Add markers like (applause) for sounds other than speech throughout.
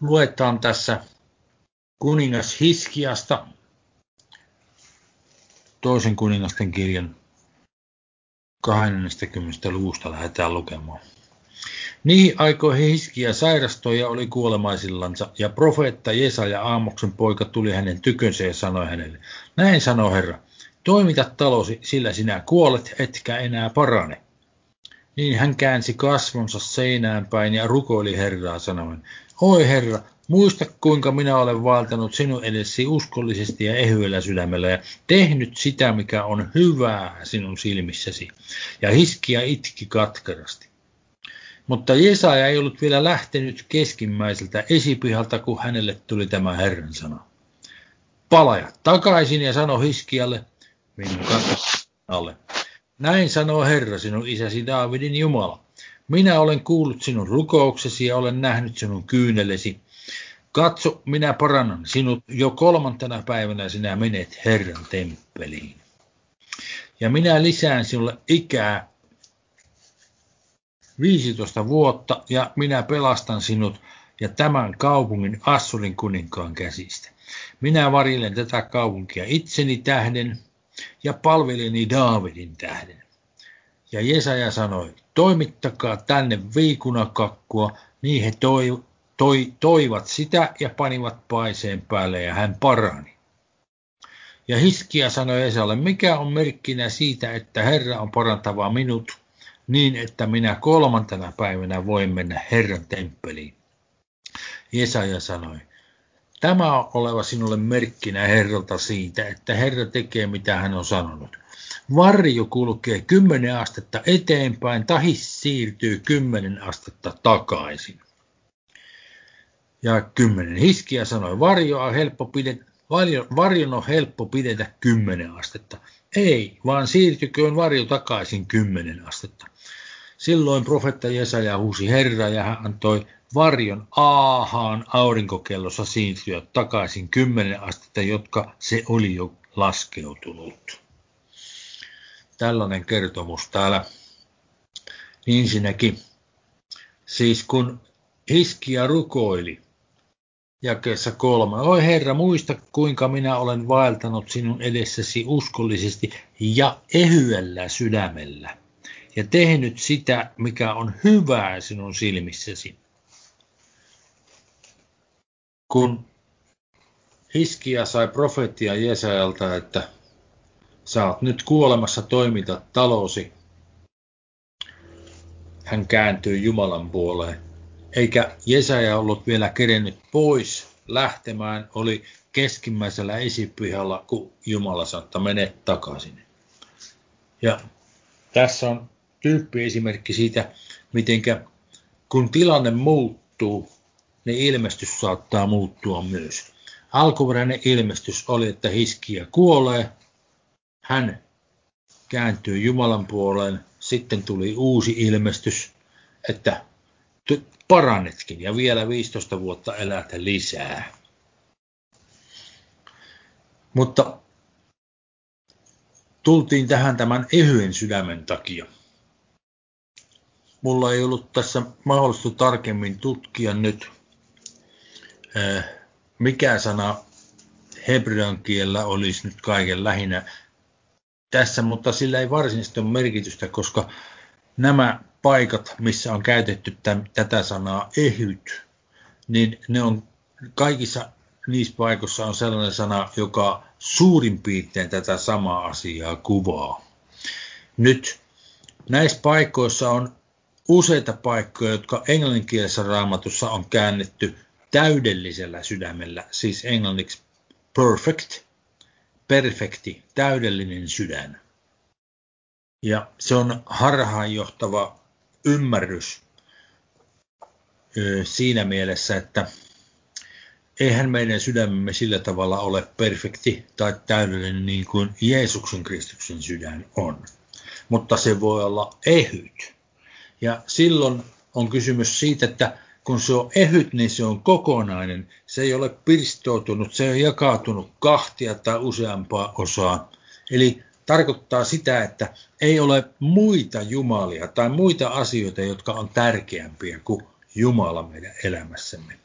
luetaan tässä kuningas Hiskiasta, toisen kuningasten kirjan 20. luvusta lähdetään lukemaan. Niihin aikoihin Hiskia sairastoi ja oli kuolemaisillansa, ja profeetta Jesaja Aamoksen poika tuli hänen tykönsä ja sanoi hänelle, näin sanoi Herra, toimita talosi, sillä sinä kuolet, etkä enää parane. Niin hän käänsi kasvonsa seinään päin ja rukoili Herraa sanoen, Oi Herra, muista kuinka minä olen valtanut sinun edessi uskollisesti ja ehyellä sydämellä ja tehnyt sitä, mikä on hyvää sinun silmissäsi. Ja Hiskia itki katkerasti. Mutta Jesaja ei ollut vielä lähtenyt keskimmäiseltä esipihalta, kun hänelle tuli tämä Herran sana. Palaja takaisin ja sano Hiskialle, minun alle. Näin sanoo Herra, sinun isäsi Daavidin Jumala. Minä olen kuullut sinun rukouksesi ja olen nähnyt sinun kyynelesi. Katso, minä parannan sinut. Jo kolmantena päivänä sinä menet Herran temppeliin. Ja minä lisään sinulle ikää 15 vuotta ja minä pelastan sinut ja tämän kaupungin Assurin kuninkaan käsistä. Minä varjelen tätä kaupunkia itseni tähden ja palveleni Daavidin tähden. Ja Jesaja sanoi, toimittakaa tänne viikunakakkua, niin he toi, toi, toivat sitä ja panivat paiseen päälle ja hän parani. Ja Hiskia sanoi Jesalle, mikä on merkkinä siitä, että Herra on parantava minut, niin että minä kolmantena päivänä voin mennä Herran temppeliin. Jesaja sanoi, tämä on oleva sinulle merkkinä Herralta siitä, että Herra tekee mitä hän on sanonut. Varjo kulkee kymmenen astetta eteenpäin, tahi siirtyy kymmenen astetta takaisin. Ja kymmenen hiskiä sanoi, varjo on helppo pidetä, varjo, varjon on helppo pidetä kymmenen astetta. Ei, vaan siirtyköön varjo takaisin kymmenen astetta. Silloin profetta Jesaja huusi Herra ja hän antoi varjon aahaan aurinkokellossa siirtyä takaisin kymmenen astetta, jotka se oli jo laskeutunut. Tällainen kertomus täällä. Ensinnäkin, siis kun Hiskia rukoili, jakeessa kolme. Oi Herra, muista kuinka minä olen vaeltanut sinun edessäsi uskollisesti ja ehyellä sydämellä ja tehnyt sitä, mikä on hyvää sinun silmissäsi. Kun Hiskia sai profeettia Jesajalta, että sä oot nyt kuolemassa, toimita talosi, hän kääntyi Jumalan puoleen. Eikä Jesaja ollut vielä kerennyt pois lähtemään, oli keskimmäisellä esipihalla, kun Jumala sanoi, mene takaisin. Ja tässä on tyyppiesimerkki siitä, miten kun tilanne muuttuu, niin ilmestys saattaa muuttua myös. Alkuperäinen ilmestys oli, että Hiskia kuolee, hän kääntyy Jumalan puoleen, sitten tuli uusi ilmestys, että parannetkin ja vielä 15 vuotta elät lisää. Mutta tultiin tähän tämän ehyen sydämen takia. Mulla ei ollut tässä mahdollista tarkemmin tutkia nyt, eh, mikä sana hebrean kielellä olisi nyt kaiken lähinnä tässä, mutta sillä ei varsinaisesti ole merkitystä, koska nämä paikat, missä on käytetty tämän, tätä sanaa ehyt, niin ne on kaikissa niissä paikoissa on sellainen sana, joka suurin piirtein tätä samaa asiaa kuvaa. Nyt näissä paikoissa on useita paikkoja, jotka englanninkielisessä raamatussa on käännetty täydellisellä sydämellä, siis englanniksi perfect, perfekti, täydellinen sydän. Ja se on harhaanjohtava ymmärrys siinä mielessä, että eihän meidän sydämemme sillä tavalla ole perfekti tai täydellinen niin kuin Jeesuksen Kristuksen sydän on. Mutta se voi olla ehyt ja silloin on kysymys siitä, että kun se on ehyt, niin se on kokonainen. Se ei ole pirstoutunut, se on jakautunut kahtia tai useampaa osaa. Eli tarkoittaa sitä, että ei ole muita jumalia tai muita asioita, jotka on tärkeämpiä kuin Jumala meidän elämässämme.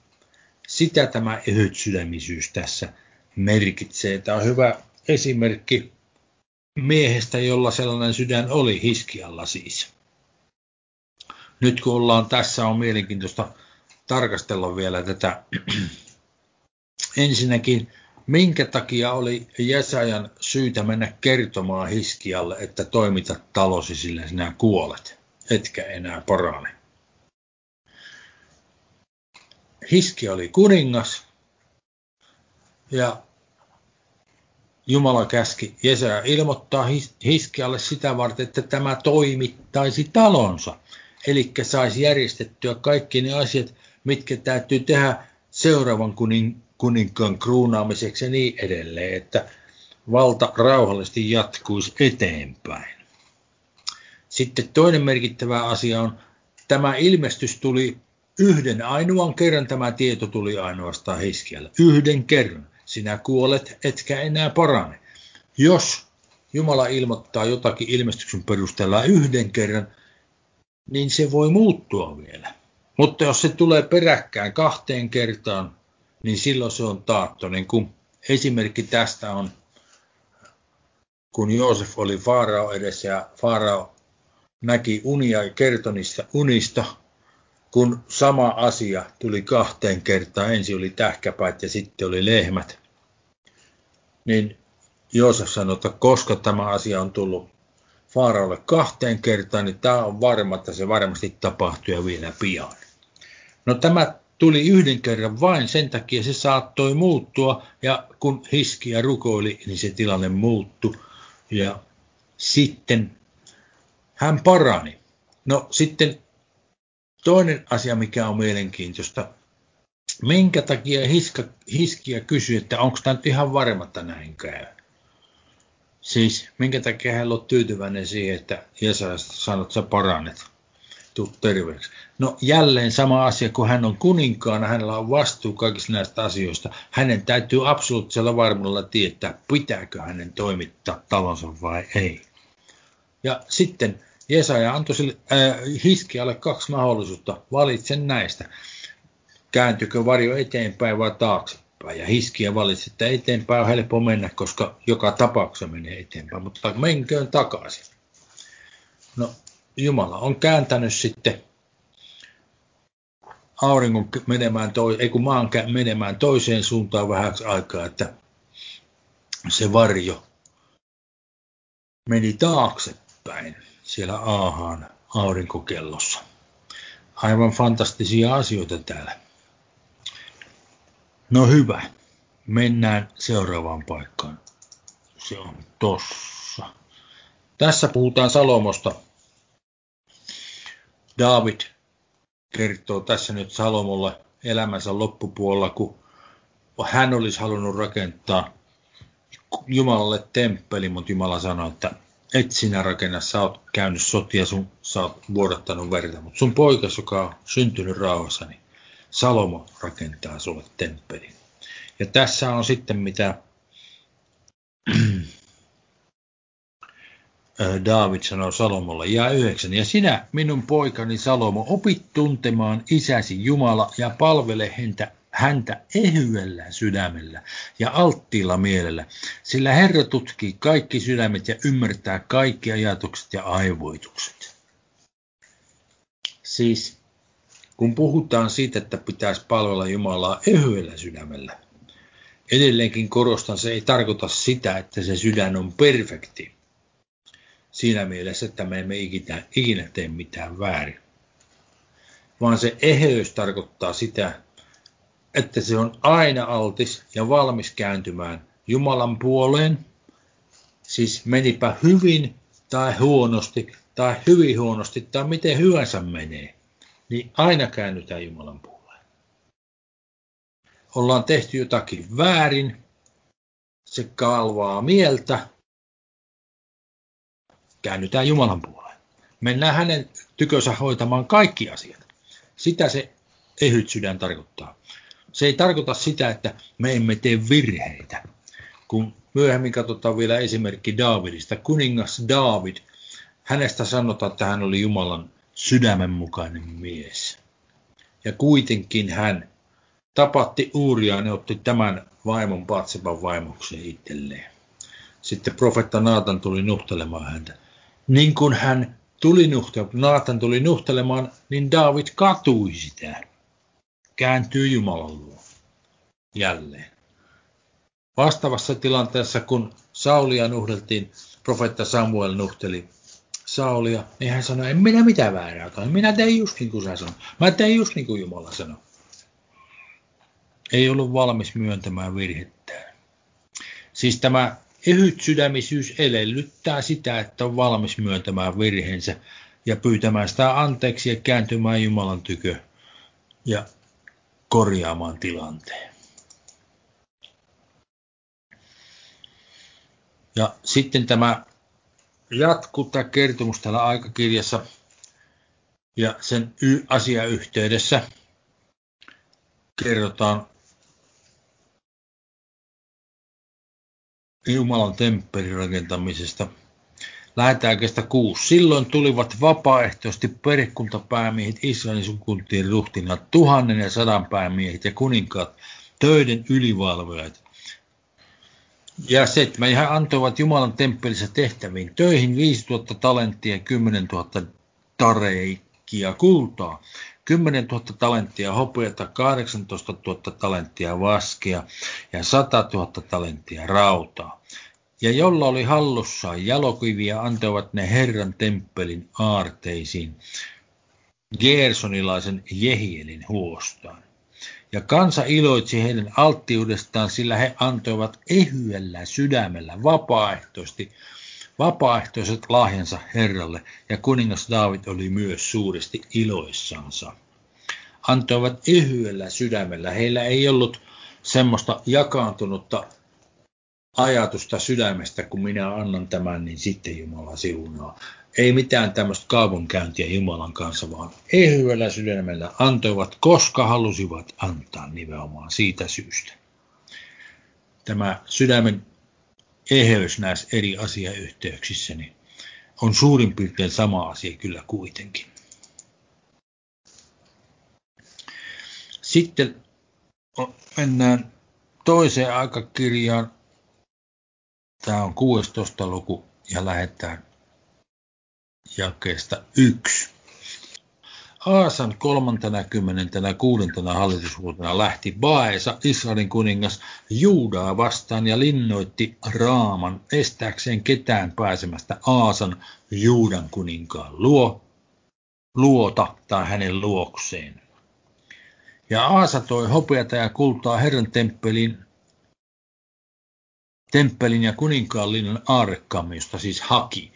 Sitä tämä ehytsydämisyys tässä merkitsee. Tämä on hyvä esimerkki miehestä, jolla sellainen sydän oli Hiskialla siis. Nyt kun ollaan tässä, on mielenkiintoista tarkastella vielä tätä. Ensinnäkin, minkä takia oli Jesajan syytä mennä kertomaan Hiskialle, että toimita talosi, sillä sinä kuolet, etkä enää parane. Hiski oli kuningas ja Jumala käski Jesaja ilmoittaa Hiskialle sitä varten, että tämä toimittaisi talonsa. Eli saisi järjestettyä kaikki ne asiat, mitkä täytyy tehdä seuraavan kunin, kuninkaan kruunaamiseksi ja niin edelleen, että valta rauhallisesti jatkuisi eteenpäin. Sitten toinen merkittävä asia on, tämä ilmestys tuli yhden ainoan kerran, tämä tieto tuli ainoastaan Hiskialle. Yhden kerran. Sinä kuolet, etkä enää parane. Jos Jumala ilmoittaa jotakin ilmestyksen perusteella yhden kerran, niin se voi muuttua vielä. Mutta jos se tulee peräkkäin kahteen kertaan, niin silloin se on taatto. Niin kun esimerkki tästä on, kun Joosef oli Faarao edessä ja Faarao näki unia ja kertoi niistä unista, kun sama asia tuli kahteen kertaan, ensin oli tähkäpäät ja sitten oli lehmät, niin Joosef sanoi, että koska tämä asia on tullut Faaraolle kahteen kertaan, niin tämä on varma, että se varmasti tapahtuu ja vielä pian. No tämä tuli yhden kerran vain, sen takia se saattoi muuttua, ja kun Hiskiä rukoili, niin se tilanne muuttui, ja sitten hän parani. No sitten toinen asia, mikä on mielenkiintoista, minkä takia Hiska, Hiskiä kysyi, että onko tämä nyt ihan varma, että näin käy. Siis minkä takia hän on tyytyväinen siihen, että Jesaajasta sanot, että sä paranet, tuu terveeksi. No jälleen sama asia, kun hän on kuninkaana, hänellä on vastuu kaikista näistä asioista. Hänen täytyy absoluuttisella varmuudella tietää, pitääkö hänen toimittaa talonsa vai ei. Ja sitten Jesaja antoi sille, äh, Hiskialle kaksi mahdollisuutta, valitsen näistä. Kääntykö varjo eteenpäin vai taaksepäin? Ja Hiskiä valitsi, että eteenpäin on helppo mennä, koska joka tapauksessa menee eteenpäin, mutta menköön takaisin. No, Jumala on kääntänyt sitten auringon menemään, toi, ei kun maan menemään toiseen suuntaan vähäksi aikaa, että se varjo meni taaksepäin siellä Aahaan aurinkokellossa. Aivan fantastisia asioita täällä. No hyvä, mennään seuraavaan paikkaan. Se on tossa. Tässä puhutaan Salomosta. David kertoo tässä nyt Salomolle elämänsä loppupuolella, kun hän olisi halunnut rakentaa Jumalalle temppeli, mutta Jumala sanoi, että et sinä rakenna, sä oot käynyt sotia, sun, sä oot vuodattanut verta, mutta sun poikas, joka on syntynyt rauhassa, niin Salomo rakentaa sulle temppelin. Ja tässä on sitten mitä (clears throat) David sanoo Salomolle, ja yhdeksän, ja sinä, minun poikani Salomo, opit tuntemaan isäsi Jumala ja palvele häntä, häntä ehyellä sydämellä ja alttiilla mielellä, sillä Herra tutkii kaikki sydämet ja ymmärtää kaikki ajatukset ja aivoitukset. Siis kun puhutaan siitä, että pitäisi palvella Jumalaa ehyellä sydämellä, edelleenkin korostan, se ei tarkoita sitä, että se sydän on perfekti. Siinä mielessä, että me emme ikinä, ikinä tee mitään väärin. Vaan se eheys tarkoittaa sitä, että se on aina altis ja valmis kääntymään Jumalan puoleen. Siis menipä hyvin tai huonosti, tai hyvin huonosti, tai miten hyvänsä menee, niin aina käännytään Jumalan puoleen. Ollaan tehty jotakin väärin, se kalvaa mieltä, käännytään Jumalan puoleen. Mennään hänen tykönsä hoitamaan kaikki asiat. Sitä se ehyt sydän tarkoittaa. Se ei tarkoita sitä, että me emme tee virheitä. Kun myöhemmin katsotaan vielä esimerkki Daavidista. Kuningas Daavid, hänestä sanotaan, että hän oli Jumalan sydämen mukainen mies. Ja kuitenkin hän tapatti Uuria ja otti tämän vaimon Patseban vaimokseen itselleen. Sitten profetta Naatan tuli nuhtelemaan häntä. Niin kuin hän tuli nuhtelemaan, Naatan tuli nuhtelemaan, niin David katui sitä. Kääntyy Jumalan luo. Jälleen. Vastaavassa tilanteessa, kun Saulia nuhdeltiin, profetta Samuel nuhteli Saulia, niin hän sanoi, en minä mitään väärää kai. Minä tein just niin kuin sä sanoit. Mä tein just niin kuin Jumala sanoi. Ei ollut valmis myöntämään virhettään. Siis tämä ehyt sydämisyys edellyttää sitä, että on valmis myöntämään virheensä ja pyytämään sitä anteeksi ja kääntymään Jumalan tykö ja korjaamaan tilanteen. Ja sitten tämä jatkuu tämä kertomus täällä aikakirjassa ja sen y- asiayhteydessä kerrotaan Jumalan temppelin rakentamisesta. Lähetään kestä kuusi. Silloin tulivat vapaaehtoisesti perikuntapäämiehet Israelin sukuntien ruhtinaat, tuhannen ja sadan päämiehet ja kuninkaat, töiden ylivalvojat. Ja seitsemän, hän antoivat Jumalan temppelissä tehtäviin töihin 5000 talenttia ja 10 000 tareikkia kultaa, 10 000 talenttia hopeata, 18 000 talenttia vaskea ja 100 000 talenttia rautaa. Ja jolla oli hallussaan jalokiviä, antoivat ne Herran temppelin aarteisiin Gersonilaisen Jehielin huostaan. Ja kansa iloitsi heidän alttiudestaan, sillä he antoivat ehyellä sydämellä vapaaehtoisesti vapaaehtoiset lahjansa Herralle, ja kuningas Daavid oli myös suuresti iloissansa. Antoivat ehyellä sydämellä. Heillä ei ollut semmoista jakaantunutta ajatusta sydämestä, kun minä annan tämän, niin sitten Jumala siunaa. Ei mitään tämmöistä kaupunkäyntiä Jumalan kanssa, vaan ehyellä sydämellä antoivat, koska halusivat antaa nimenomaan siitä syystä. Tämä sydämen eheys näissä eri asiayhteyksissä niin on suurin piirtein sama asia kyllä kuitenkin. Sitten mennään toiseen aikakirjaan. Tämä on 16. luku ja lähdetään jakeesta 1. Aasan kolmantena kymmenentenä kuudentena hallitusvuotena lähti Baesa, Israelin kuningas, Juudaa vastaan ja linnoitti Raaman estääkseen ketään pääsemästä Aasan Juudan kuninkaan luo, luota tai hänen luokseen. Ja Aasa toi hopeata ja kultaa Herran temppelin, temppelin ja kuninkaan linnan aarrekkamme, siis haki.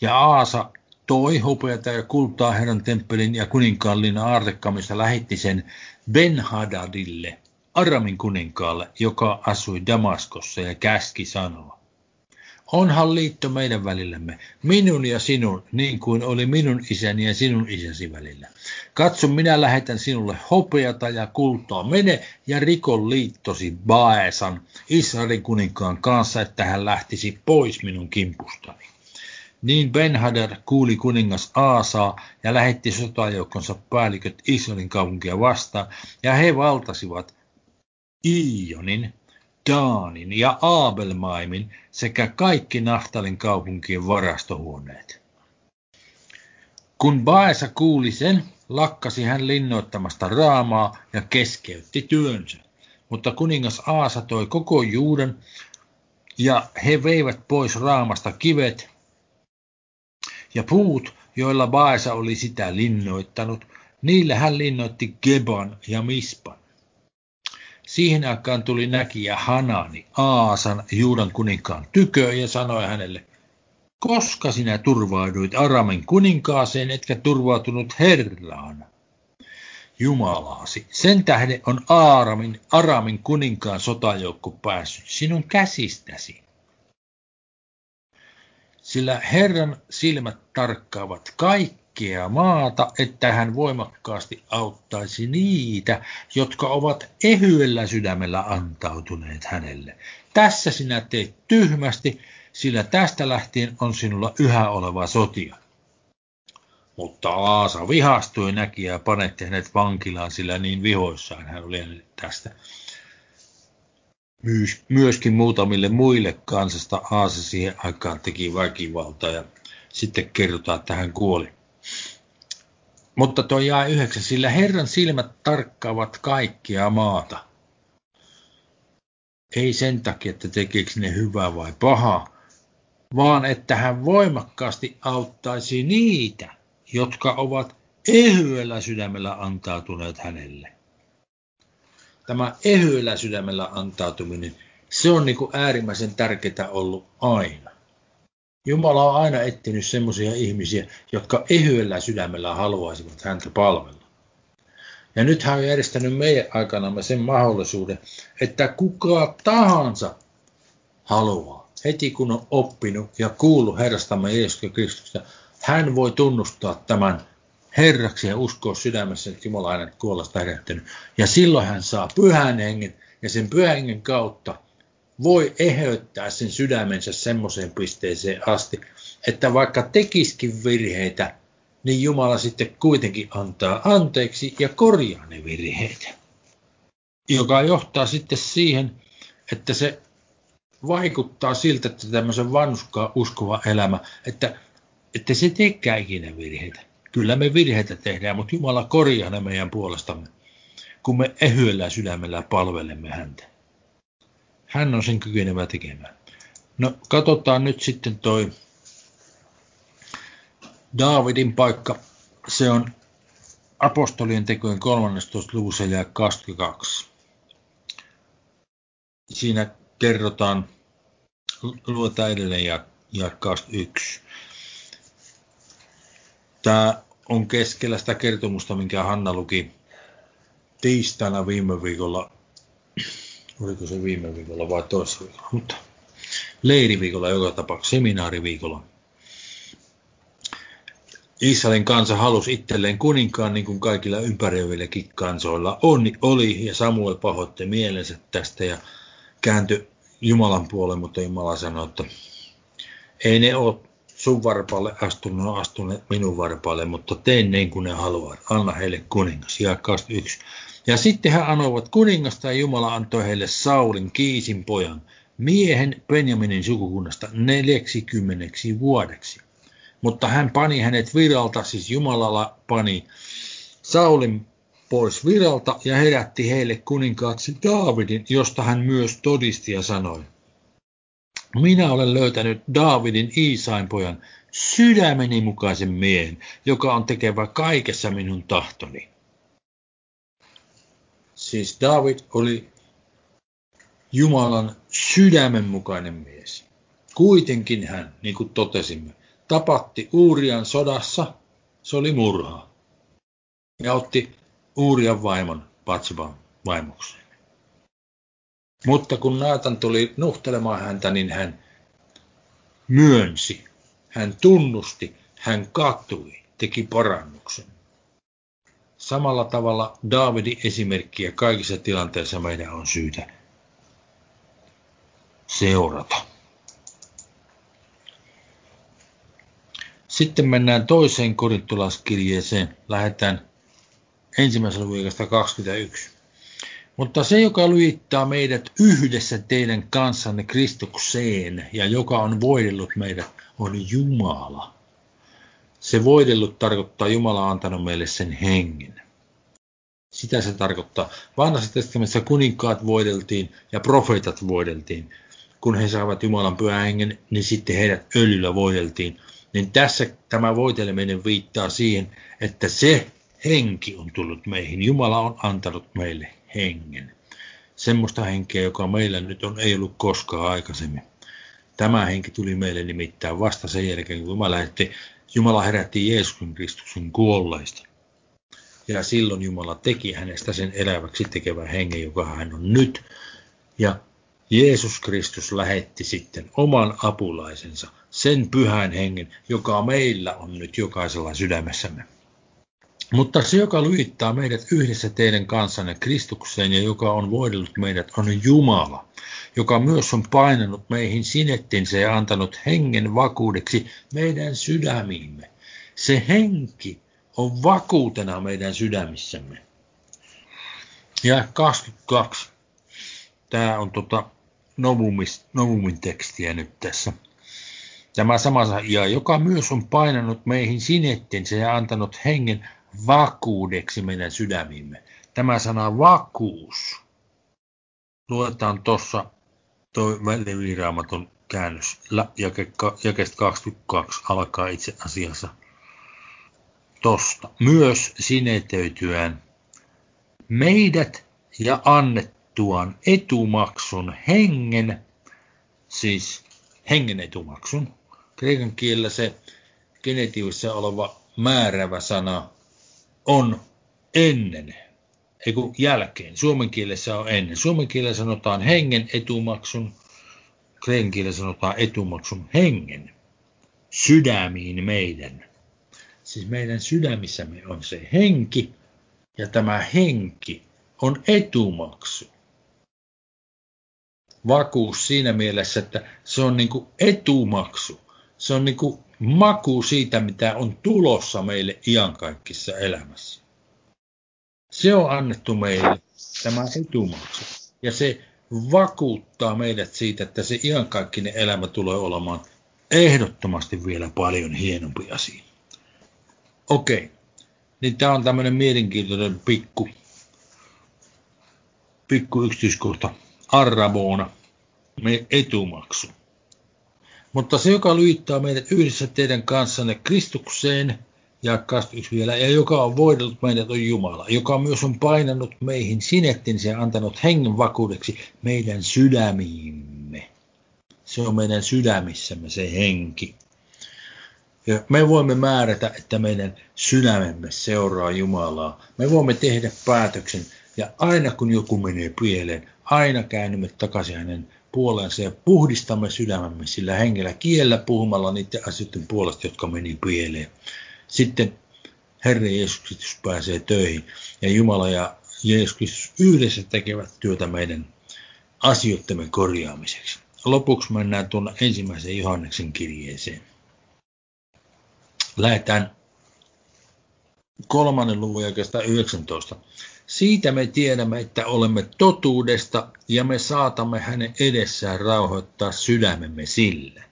Ja Aasa toi hopeata ja kultaa Herran temppelin ja kuninkaallin aartekamista lähetti sen Ben-Hadadille, Aramin kuninkaalle, joka asui Damaskossa ja käski sanoa. Onhan liitto meidän välillämme, minun ja sinun, niin kuin oli minun isäni ja sinun isäsi välillä. Katso, minä lähetän sinulle hopeata ja kultaa. Mene ja rikon liittosi Baesan, Israelin kuninkaan kanssa, että hän lähtisi pois minun kimpustani. Niin Ben-Hadad kuuli kuningas Aasaa ja lähetti sotajoukkonsa päälliköt Israelin kaupunkia vastaan, ja he valtasivat Ionin, Daanin ja Abelmaimin sekä kaikki Naftalin kaupunkien varastohuoneet. Kun Baesa kuuli sen, lakkasi hän linnoittamasta raamaa ja keskeytti työnsä. Mutta kuningas Aasa toi koko Juudan, ja he veivät pois raamasta kivet, ja puut, joilla Baesa oli sitä linnoittanut, niillä hän linnoitti Geban ja Mispan. Siihen aikaan tuli näkijä Hanani Aasan Juudan kuninkaan tykö ja sanoi hänelle, koska sinä turvauduit Aramin kuninkaaseen, etkä turvautunut Herraan? Jumalaasi, sen tähden on Aaramin, Aramin kuninkaan sotajoukko päässyt sinun käsistäsi sillä Herran silmät tarkkaavat kaikkea maata, että hän voimakkaasti auttaisi niitä, jotka ovat ehyellä sydämellä antautuneet hänelle. Tässä sinä teet tyhmästi, sillä tästä lähtien on sinulla yhä oleva sotia. Mutta Aasa vihastui näki ja panetti hänet vankilaan, sillä niin vihoissaan hän oli tästä. Myöskin muutamille muille kansasta Aasa siihen aikaan teki väkivaltaa ja sitten kerrotaan, että hän kuoli. Mutta tuo jää yhdeksän, sillä Herran silmät tarkkaavat kaikkia maata. Ei sen takia, että tekeekö ne hyvää vai pahaa, vaan että hän voimakkaasti auttaisi niitä, jotka ovat ehyellä sydämellä antautuneet hänelle. Tämä ehyellä sydämellä antautuminen, se on niin kuin äärimmäisen tärkeää ollut aina. Jumala on aina etsinyt semmoisia ihmisiä, jotka ehyellä sydämellä haluaisivat häntä palvella. Ja nyt hän on järjestänyt meidän aikanamme sen mahdollisuuden, että kuka tahansa haluaa, heti kun on oppinut ja kuullut Herrastamme Jeesus Kristusta, hän voi tunnustaa tämän Herraksi ja uskoa sydämessä, että Jumala hänet kuollasta herättänyt. Ja silloin hän saa pyhän hengen, ja sen pyhän hengen kautta voi eheyttää sen sydämensä semmoiseen pisteeseen asti, että vaikka tekiskin virheitä, niin Jumala sitten kuitenkin antaa anteeksi ja korjaa ne virheet. Joka johtaa sitten siihen, että se vaikuttaa siltä, että tämmöisen vanhuskaan uskova elämä, että, että se tekee ikinä virheitä. Kyllä me virheitä tehdään, mutta Jumala korjaa ne meidän puolestamme, kun me ehyellä sydämellä palvelemme häntä. Hän on sen kykenevä tekemään. No katsotaan nyt sitten toi Daavidin paikka. Se on apostolien tekojen 13. luvussa ja 22. Siinä kerrotaan, luetaan edelleen ja, ja 21. Tämä on keskellä sitä kertomusta, minkä Hanna luki tiistaina viime viikolla oliko se viime viikolla vai toisessa viikolla, mutta leiriviikolla joka tapauksessa, seminaariviikolla. Israelin kansa halusi itselleen kuninkaan niin kuin kaikilla ympäröivillekin kansoilla on, oli, ja Samuel pahoitti mielensä tästä ja kääntyi Jumalan puoleen, mutta Jumala sanoi, että ei ne ole sun varpaalle astunut, ne astuneet minun varpaalle, mutta teen niin kuin ne haluavat. Anna heille kuningas. Ja 21. Ja sitten he anoivat kuningasta ja Jumala antoi heille Saulin Kiisin pojan, miehen Benjaminin sukukunnasta neljäksikymmeneksi vuodeksi. Mutta hän pani hänet viralta, siis Jumalalla pani Saulin pois viralta ja herätti heille kuninkaaksi Daavidin, josta hän myös todisti ja sanoi. Minä olen löytänyt Daavidin Iisain pojan, sydämeni mukaisen miehen, joka on tekevä kaikessa minun tahtoni. Siis David oli Jumalan sydämen mukainen mies. Kuitenkin hän, niin kuin totesimme, tapatti Uurian sodassa, se oli murhaa. Ja otti Uurian vaimon Patsaban vaimokseen. Mutta kun Naatan tuli nuhtelemaan häntä, niin hän myönsi, hän tunnusti, hän kattui, teki parannuksen. Samalla tavalla Daavidin esimerkkiä kaikissa tilanteissa meidän on syytä seurata. Sitten mennään toiseen korintolaskirjeeseen. Lähdetään ensimmäisen luvun 21. Mutta se, joka lujittaa meidät yhdessä teidän kanssanne Kristukseen ja joka on voidellut meidät, on Jumala. Se voidellut tarkoittaa Jumala antanut meille sen hengen. Sitä se tarkoittaa. Vanhassa testamentissa kuninkaat voideltiin ja profeetat voideltiin. Kun he saavat Jumalan pyhän hengen, niin sitten heidät öljyllä voideltiin. Niin tässä tämä voiteleminen viittaa siihen, että se henki on tullut meihin. Jumala on antanut meille hengen. Semmoista henkeä, joka meillä nyt on, ei ollut koskaan aikaisemmin. Tämä henki tuli meille nimittäin vasta sen jälkeen, kun Jumala, lähetti, Jumala herätti Jeesuksen Kristuksen kuolleista. Ja silloin Jumala teki hänestä sen eläväksi tekevän hengen, joka hän on nyt. Ja Jeesus Kristus lähetti sitten oman apulaisensa, sen pyhän hengen, joka meillä on nyt jokaisella sydämessämme. Mutta se, joka lujittaa meidät yhdessä teidän kanssanne Kristukseen ja joka on voidellut meidät, on Jumala, joka myös on painanut meihin sinettinsä ja antanut hengen vakuudeksi meidän sydämiimme. Se henki on vakuutena meidän sydämissämme. Ja 22. Tämä on tota Novumis, Novumin tekstiä nyt tässä. Tämä sama ja joka myös on painanut meihin sinettensä ja antanut hengen vakuudeksi meidän sydämimme. Tämä sana vakuus. Luetaan tuossa tuo väliviraamaton käännös. Jakesta 22 alkaa itse asiassa tosta. Myös sinetöityään meidät ja annettuaan etumaksun hengen, siis hengen etumaksun. Kreikan kielellä se genetiivissä oleva määrävä sana on ennen, ei kun jälkeen. Suomen kielessä on ennen. Suomen kielellä sanotaan hengen etumaksun, kreikan kielellä sanotaan etumaksun hengen sydämiin meidän. Siis meidän sydämissämme on se henki, ja tämä henki on etumaksu. Vakuus siinä mielessä, että se on niin kuin etumaksu. Se on niin kuin maku siitä, mitä on tulossa meille iankaikkisessa elämässä. Se on annettu meille, tämä etumaksu. Ja se vakuuttaa meidät siitä, että se iankaikkinen elämä tulee olemaan ehdottomasti vielä paljon hienompi asia. Okei, niin tämä on tämmöinen mielenkiintoinen pikku, pikku yksityiskohta. Arraboona, me etumaksu. Mutta se, joka liittää meidät yhdessä teidän kanssanne Kristukseen, ja 21 vielä, ja joka on voidellut meidät on Jumala, joka myös on painanut meihin sinettinsä ja antanut hengen vakuudeksi meidän sydämiimme. Se on meidän sydämissämme se henki. Ja me voimme määrätä, että meidän sydämemme seuraa Jumalaa. Me voimme tehdä päätöksen, ja aina kun joku menee pieleen, aina käännymme takaisin hänen puoleensa ja puhdistamme sydämemme sillä hengellä kiellä puhumalla niiden asioiden puolesta, jotka meni pieleen. Sitten Herra Jeesus Kristus pääsee töihin ja Jumala ja Jeesus Kristus yhdessä tekevät työtä meidän asioittemme korjaamiseksi. Lopuksi mennään tuonne ensimmäiseen Johanneksen kirjeeseen. Lähetään kolmannen luvun jälkeestä 19. Siitä me tiedämme, että olemme totuudesta ja me saatamme hänen edessään rauhoittaa sydämemme sillä.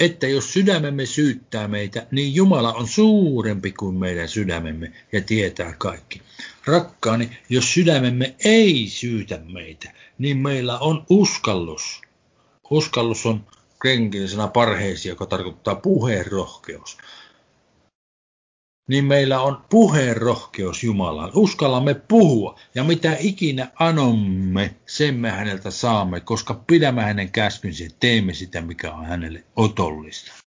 Että jos sydämemme syyttää meitä, niin Jumala on suurempi kuin meidän sydämemme ja tietää kaikki. Rakkaani, jos sydämemme ei syytä meitä, niin meillä on uskallus. Uskallus on krenkilisena parheisi, joka tarkoittaa puheen rohkeus niin meillä on puheen rohkeus Jumalaan. Uskallamme puhua ja mitä ikinä anomme, sen me häneltä saamme, koska pidämme hänen käskynsä ja teemme sitä, mikä on hänelle otollista.